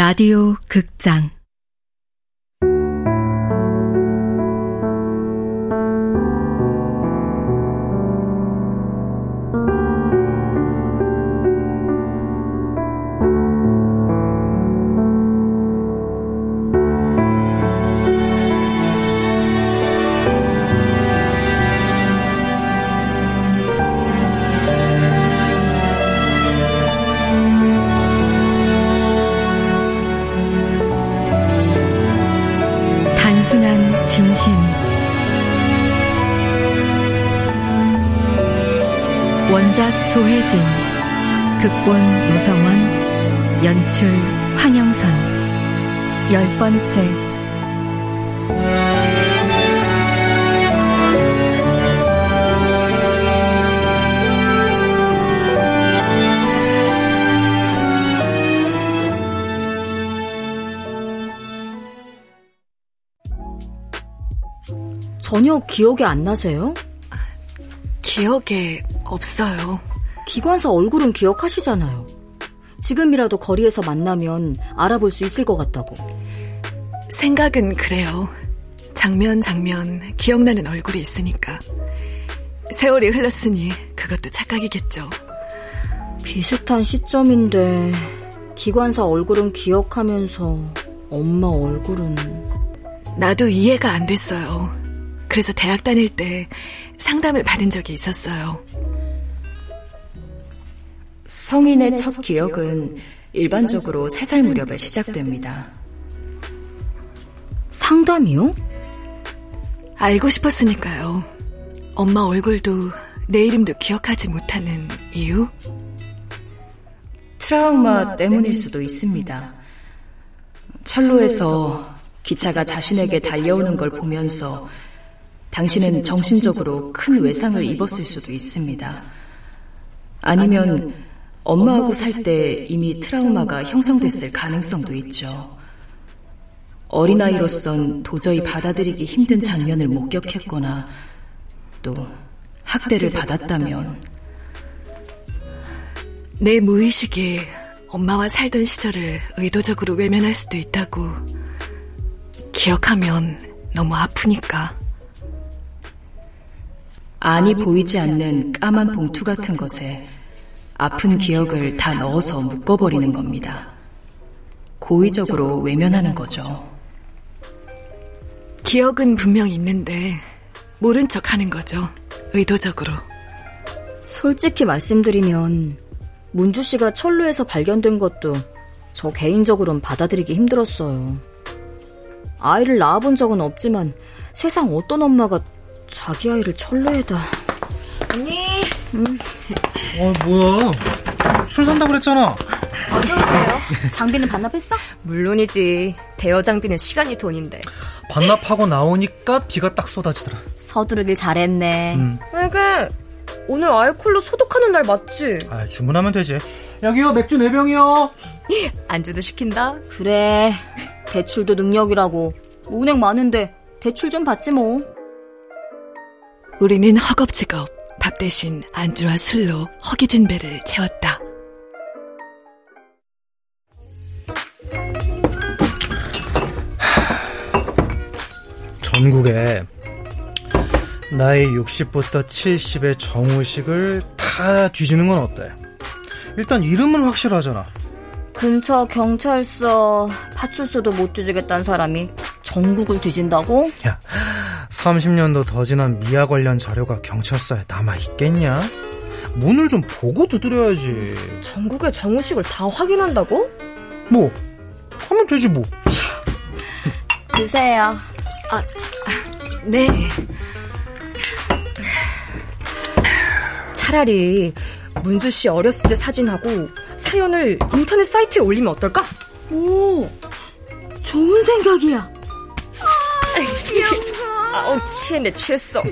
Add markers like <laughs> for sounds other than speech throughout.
라디오 극장 진심. 원작 조혜진 극본 노성원 연출 황영선. 열 번째 전혀 기억이 안 나세요? 기억에 없어요. 기관사 얼굴은 기억하시잖아요. 지금이라도 거리에서 만나면 알아볼 수 있을 것 같다고. 생각은 그래요. 장면 장면 기억나는 얼굴이 있으니까. 세월이 흘렀으니 그것도 착각이겠죠. 비슷한 시점인데 기관사 얼굴은 기억하면서 엄마 얼굴은 나도 이해가 안 됐어요. 그래서 대학 다닐 때 상담을 받은 적이 있었어요. 성인의 첫 기억은 일반적으로 3살 무렵에 시작됩니다. 상담이요? 알고 싶었으니까요. 엄마 얼굴도 내 이름도 기억하지 못하는 이유? 트라우마 때문일 수도 있습니다. 철로에서 기차가 자신에게 달려오는 걸 보면서 당신은 정신적으로 큰 외상을 입었을 수도 있습니다. 아니면 엄마하고 살 때 이미 트라우마가 형성됐을 가능성도 있죠. 어린아이로선 도저히 받아들이기 힘든 장면을 목격했거나 또 학대를 받았다면 내 무의식이 엄마와 살던 시절을 의도적으로 외면할 수도 있다고 기억하면 너무 아프니까. 안이 보이지 않는 까만 봉투 같은 것에 아픈 기억을 다 넣어서 묶어버리는 겁니다. 고의적으로 외면하는 거죠. 기억은 분명 있는데 모른 척 하는 거죠. 의도적으로. 솔직히 말씀드리면 문주 씨가 철로에서 발견된 것도 저 개인적으로는 받아들이기 힘들었어요. 아이를 낳아본 적은 없지만 세상 어떤 엄마가 자기 아이를 철로에다. 언니. 음. 어, 뭐야. 술 산다 그랬잖아. 어서 오세요. 장비는 반납했어? 물론이지. 대여 장비는 시간이 돈인데. 반납하고 나오니까 비가 딱 쏟아지더라. 서두르길 잘했네. 음. 왜그 오늘 알콜로 소독하는 날 맞지? 아, 주문하면 되지. 여기요, 맥주 4병이요. <gasps> 안주도 시킨다. 그래. 대출도 능력이라고. 은행 많은데 대출 좀 받지 뭐. 우리는 허겁지겁 밥 대신 안주와 술로 허기진 배를 채웠다. 전국에 나이 60부터 70의 정우식을 다 뒤지는 건 어때? 일단 이름은 확실하잖아. 근처 경찰서 파출소도 못 뒤지겠다는 사람이 전국을 뒤진다고? 야, 30년도 더 지난 미아 관련 자료가 경찰서에 남아 있겠냐? 문을 좀 보고 두드려야지. 전국의 정우식을 다 확인한다고? 뭐, 하면 되지 뭐. 드세요. 아, 네. 차라리 문주 씨 어렸을 때 사진하고 사연을 인터넷 사이트에 올리면 어떨까? 오, 좋은 생각이야. 아, 아, 어, 취했네, 취했어.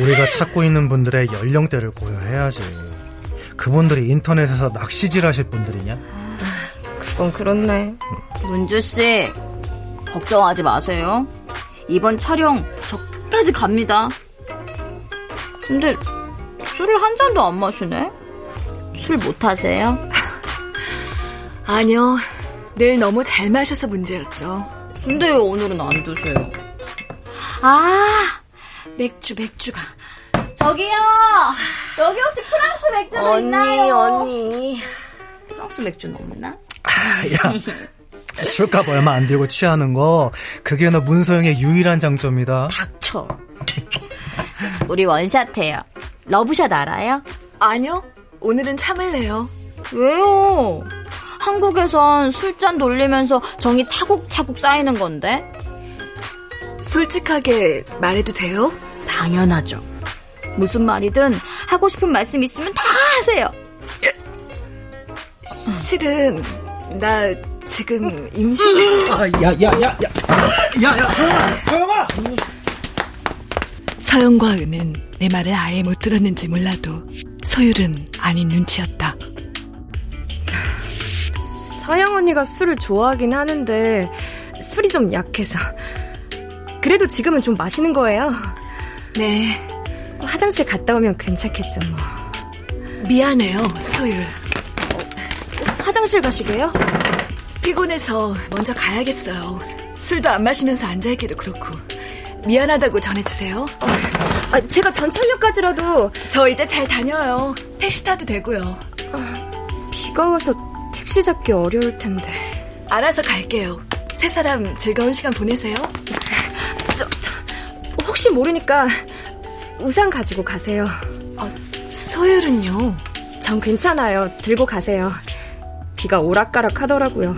우리가 찾고 있는 분들의 연령대를 고려해야지. 그분들이 인터넷에서 낚시질 하실 분들이냐? 아, 그건 그렇네. 문주 씨, 걱정하지 마세요. 이번 촬영 저 끝까지 갑니다. 근데 술을 한 잔도 안 마시네? 술 못 하세요? 아니요. 늘 너무 잘 마셔서 문제였죠. 근데 왜 오늘은 안 드세요? 아, 맥주, 맥주가. 저기요! 여기 혹시 프랑스 맥주도 언니, 있나요? 언니. 프랑스 맥주는 없나? 야, 술값 얼마 안 들고 취하는 거 그게 너 문서영의 유일한 장점이다. 닥쳐. <laughs> 우리 원샷해요. 러브샷 알아요? 아니요, 오늘은 참을래요. 왜요? 한국에선 술잔 돌리면서 정이 차곡차곡 쌓이는 건데? 솔직하게 말해도 돼요? 당연하죠. 무슨 말이든 하고 싶은 말씀 있으면 다 하세요. 실은 나 지금 임신. 아, 야, 야, 야, 야, 야, 야, 서영아, 서영아. 서영과 은은 내 말을 아예 못 들었는지 몰라도 소율은 아닌 눈치였다. 서영 언니가 술을 좋아하긴 하는데 술이 좀 약해서. 그래도 지금은 좀 마시는 거예요. 네, 화장실 갔다 오면 괜찮겠죠, 뭐. 미안해요, 소율. 화장실 가시게요? 피곤해서 먼저 가야겠어요. 술도 안 마시면서 앉아있기도 그렇고. 미안하다고 전해주세요. 아, 제가 전철역까지라도 저 이제 잘 다녀요. 택시 타도 되고요. 비가 와서 택시 잡기 어려울 텐데. 알아서 갈게요. 세 사람 즐거운 시간 보내세요. 저, 저, 혹시 모르니까 우산 가지고 가세요. 소율은요? 전 괜찮아요. 들고 가세요. 비가 오락가락 하더라고요.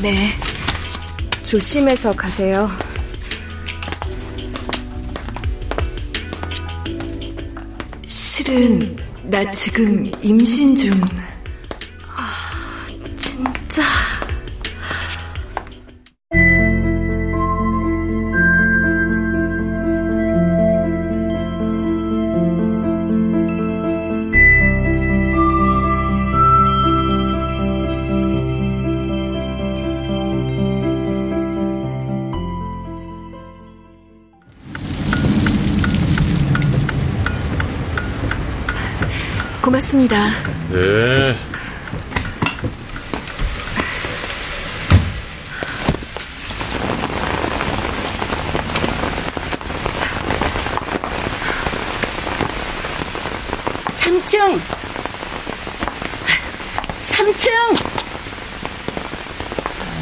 네. 조심해서 가세요. 실은 나 지금 임신 중. 고맙습니다. 네. 삼층삼층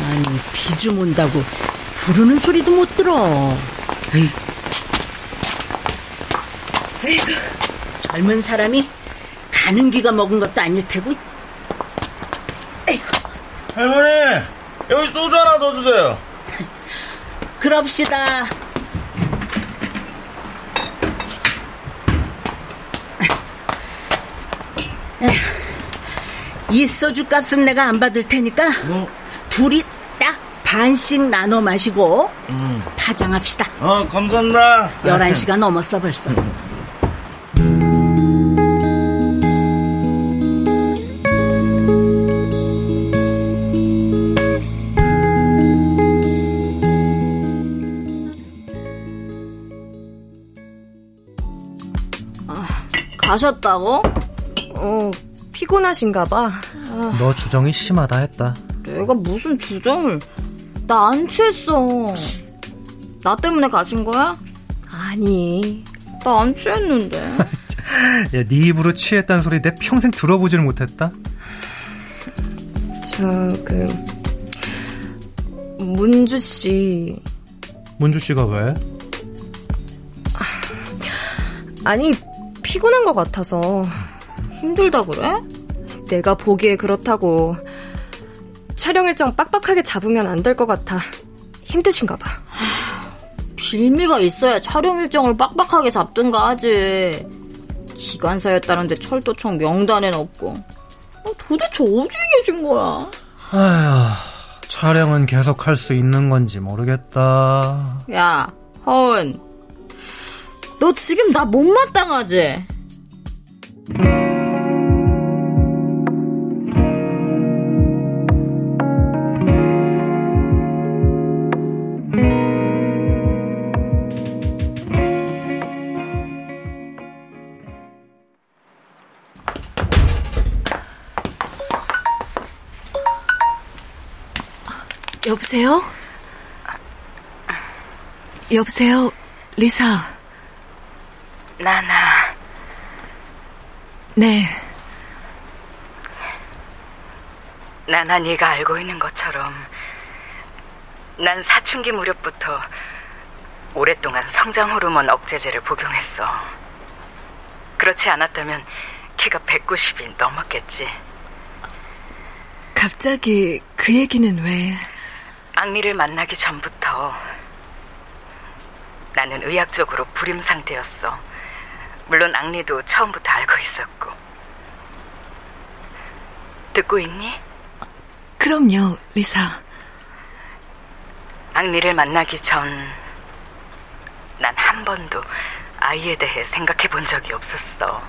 아니, 비좀 온다고 부르는 소리도 못 들어. 에이. 에이구, 젊은 사람이 가는 기가 먹은 것도 아닐 테고. 에이구, 할머니, 여기 소주 하나 더 주세요. 그럽시다. 이 소주 값은 내가 안 받을 테니까 뭐? 둘이 딱 반씩 나눠 마시고 파장합시다. 어, 감사합니다. 11시가 넘었어 벌써. <laughs> 가셨다고? 어, 피곤하신가 봐. 너 주정이 심하다 했다. 내가 무슨 주정을. 나 안 취했어. 나 때문에 가신 거야? 아니, 나 안 취했는데. <laughs> 야, 네 입으로 취했단 소리 내 평생 들어보지를 못했다. 저, 그, 문주 씨. 문주 씨가 왜? 아니, 피곤한 것 같아서. 힘들다 그래? 내가 보기에 그렇다고. 촬영 일정 빡빡하게 잡으면 안 될 것 같아. 힘드신가 봐. 빌미가 있어야 촬영 일정을 빡빡하게 잡든가 하지. 기관사였다는데 철도청 명단엔 없고. 어, 도대체 어디에 계신 거야? 아휴, 촬영은 계속 할 수 있는 건지 모르겠다. 야, 허은. 너 지금 나 못마땅하지? 여보세요? 여보세요, 리사. 나나. 네. 나나 네가 알고 있는 것처럼 난 사춘기 무렵부터 오랫동안 성장 호르몬 억제제를 복용했어. 그렇지 않았다면 키가 190이 넘었겠지. 갑자기 그 얘기는 왜? 앙리를 만나기 전부터 나는 의학적으로 불임 상태였어. 물론 앙리도 처음부터 알고 있었고. 듣고 있니? 그럼요, 리사. 앙리를 만나기 전 난 한 번도 아이에 대해 생각해 본 적이 없었어.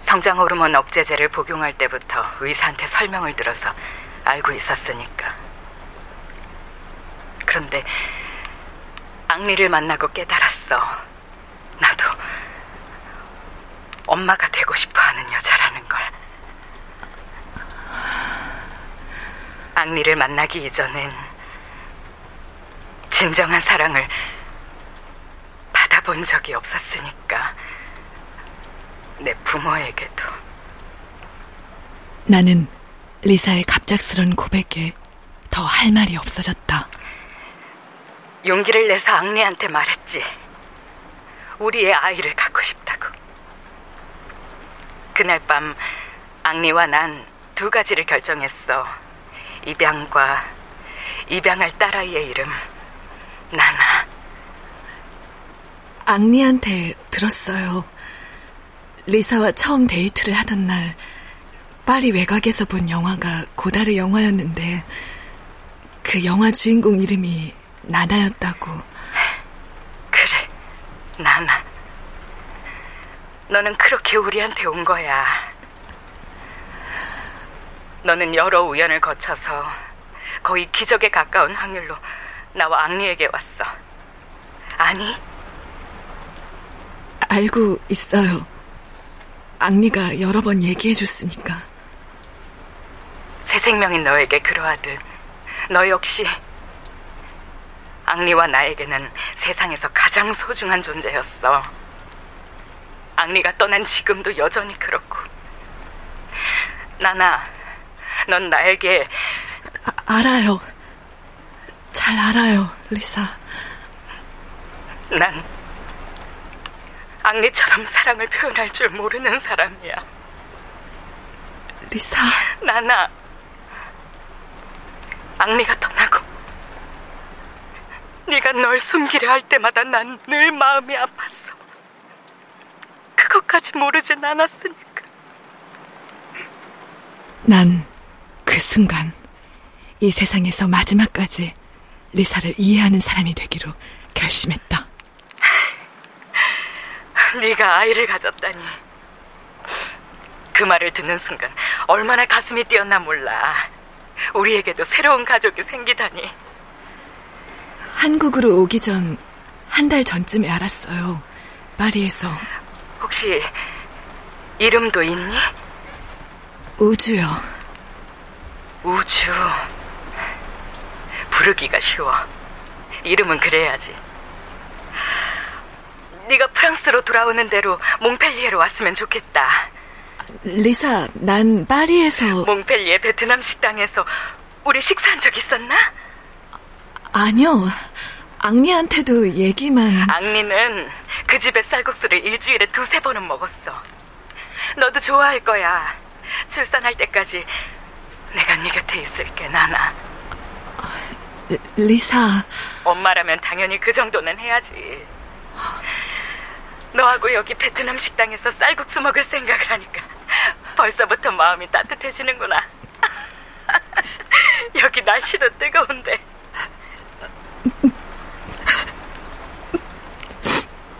성장 호르몬 억제제를 복용할 때부터 의사한테 설명을 들어서 알고 있었으니까. 그런데 앙리를 만나고 깨달았어. 나도 엄마가 되고 싶어 하는 여자라는 걸. 앙리를 만나기 이전엔 진정한 사랑을 받아본 적이 없었으니까. 내 부모에게도. 나는 리사의 갑작스런 고백에 더 할 말이 없어졌다. 용기를 내서 앙리한테 말했지. 우리의 아이를 갖고 싶다고. 그날 밤 앙리와 난 두 가지를 결정했어. 입양과 입양할 딸아이의 이름 나나. 앙리한테 들었어요. 리사와 처음 데이트를 하던 날 파리 외곽에서 본 영화가 고다르 영화였는데 그 영화 주인공 이름이 나나였다고. 그래, 나나. 너는 그렇게 우리한테 온 거야. 너는 여러 우연을 거쳐서 거의 기적에 가까운 확률로 나와 앙리에게 왔어. 아니? 알고 있어요. 앙리가 여러 번 얘기해줬으니까. 새 생명인 너에게 그러하듯 너 역시 앙리와 나에게는 세상에서 가장 소중한 존재였어. 앙리가 떠난 지금도 여전히 그렇고. 나나, 넌 나에게 아, 알아요. 잘 알아요, 리사. 난 앙리처럼 사랑을 표현할 줄 모르는 사람이야. 리사. 나나 앙리가 떠나고 네가 널 숨기려 할 때마다 난 늘 마음이 아팠어. 그것까지 모르진 않았으니까. 난 그 순간 이 세상에서 마지막까지 리사를 이해하는 사람이 되기로 결심했다. <laughs> 네가 아이를 가졌다니. 그 말을 듣는 순간 얼마나 가슴이 뛰었나 몰라. 우리에게도 새로운 가족이 생기다니. 한국으로 오기 전 한 달 전쯤에 알았어요. 파리에서. 혹시 이름도 있니? 우주요. 우주. 부르기가 쉬워. 이름은 그래야지. 네가 프랑스로 돌아오는 대로 몽펠리에로 왔으면 좋겠다. 리사, 난 파리에서 몽펠리에 베트남 식당에서 우리 식사한 적 있었나? 아니요. 앙리한테도 얘기만 앙리는 그 집의 쌀국수를 일주일에 두세 번은 먹었어. 너도 좋아할 거야. 출산할 때까지 내가 네 곁에 있을게, 나나. 리사. 엄마라면 당연히 그 정도는 해야지. 너하고 여기 베트남 식당에서 쌀국수 먹을 생각을 하니까 벌써부터 마음이 따뜻해지는구나. <laughs> 여기 날씨도 뜨거운데.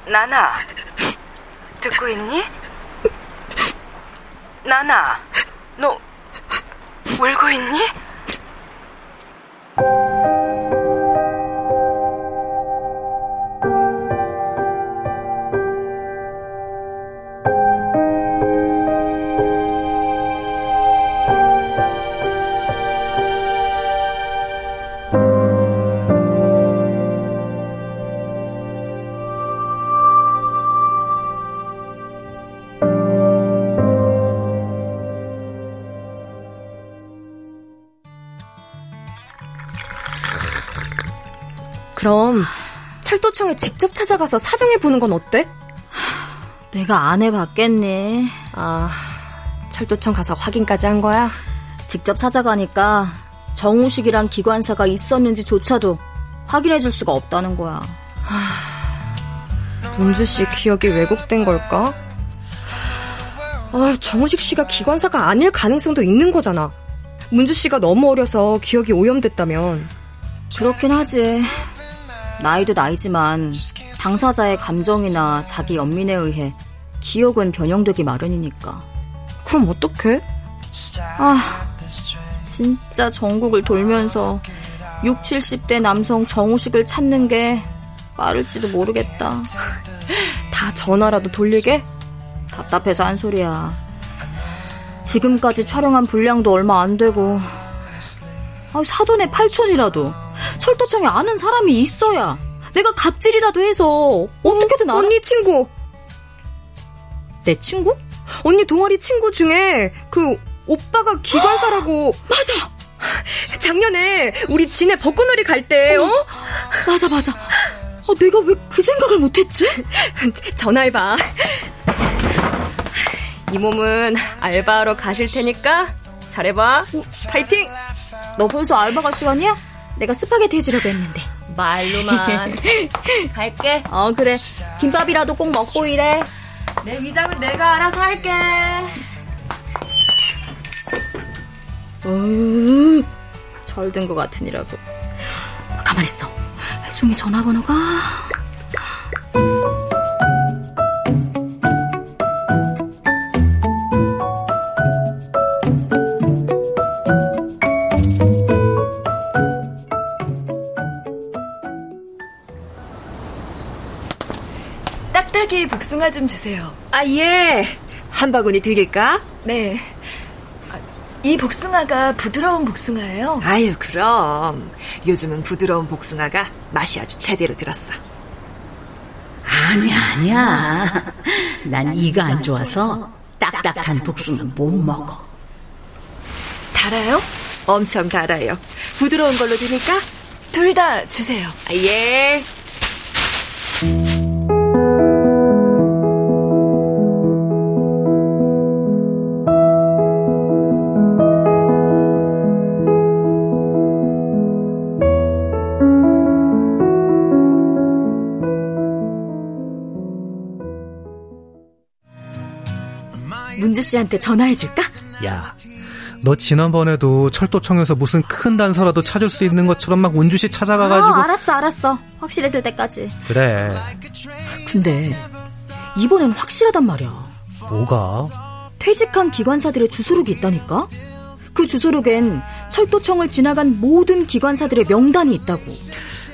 나나, 듣고 있니? 나나, 너 울고 있니? 그럼 철도청에 직접 찾아가서 사정해 보는 건 어때? 내가 안 해봤겠니? 아, 철도청 가서 확인까지 한 거야? 직접 찾아가니까 정우식이란 기관사가 있었는지조차도 확인해 줄 수가 없다는 거야. 문주 씨 기억이 왜곡된 걸까? 아, 정우식 씨가 기관사가 아닐 가능성도 있는 거잖아. 문주 씨가 너무 어려서 기억이 오염됐다면. 그렇긴 하지. 나이도 나이지만 당사자의 감정이나 자기 연민에 의해 기억은 변형되기 마련이니까. 그럼 어떡해? 아, 진짜 전국을 돌면서 6, 70대 남성 정우식을 찾는 게 빠를지도 모르겠다. <laughs> 다 전화라도 돌리게? 답답해서 한 소리야. 지금까지 촬영한 분량도 얼마 안 되고 아, 사돈의 팔촌이라도 철도청에 아는 사람이 있어야 내가 갑질이라도 해서 어떻게든 알아... 언니 친구 내 친구? 언니 동아리 친구 중에 그 오빠가 기관사라고 <gasps> 맞아 작년에 우리 진해 벚꽃놀이 갈 때 어? 어? 맞아 맞아 어, 내가 왜 그 생각을 못했지? <laughs> 전화해봐 이 몸은 알바하러 가실 테니까 잘해봐. 파이팅! 너 벌써 알바 갈 시간이야? 내가 스파게티 해주려고 했는데. 말로만. <laughs> 갈게. 어, 그래. 김밥이라도 꼭 먹고 일해. 내 위장은 내가 알아서 할게. 음, 철든 것 같으니라고. 가만 있어. 혜종이 전화번호가. 딱딱이 복숭아 좀 주세요. 아, 예. 한 바구니 드릴까? 네. 아, 이 복숭아가 부드러운 복숭아예요? 아유, 그럼. 요즘은 부드러운 복숭아가 맛이 아주 제대로 들었어. 아니야, 아니야. 난 이가 안 좋아서 딱딱한 복숭아 못 먹어. 달아요? 엄청 달아요. 부드러운 걸로 드릴까? 둘 다 주세요. 아, 예. 씨한테 전화해줄까? 야, 너 지난번에도 철도청에서 무슨 큰 단서라도 찾을 수 있는 것처럼 막씨 찾아가가지고. 아, 알았어, 알았어. 확실했을 때까지. 그래. 근데 이번엔 확실하단 말이야. 뭐가? 퇴직한 기관사들의 주소록이 있다니까? 그 주소록엔 철도청을 지나간 모든 기관사들의 명단이 있다고.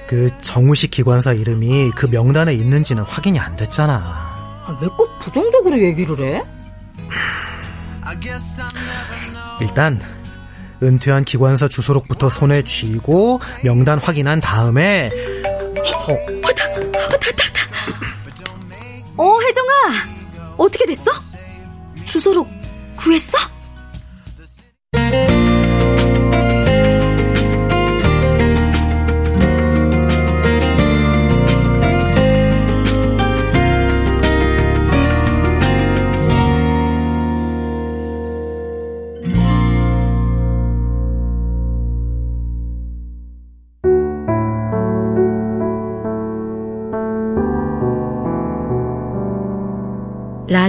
그 정우식 기관사 이름이 그 명단에 있는지는 확인이 안 됐잖아. 아, 왜 꼭 부정적으로 얘기를 해? 일단 은퇴한 기관사 주소록부터 손에 쥐고 명단 확인한 다음에 어, 왔다, 왔다, 왔다, 왔다. 어, 혜정아, 어떻게 됐어? 주소록 구했어?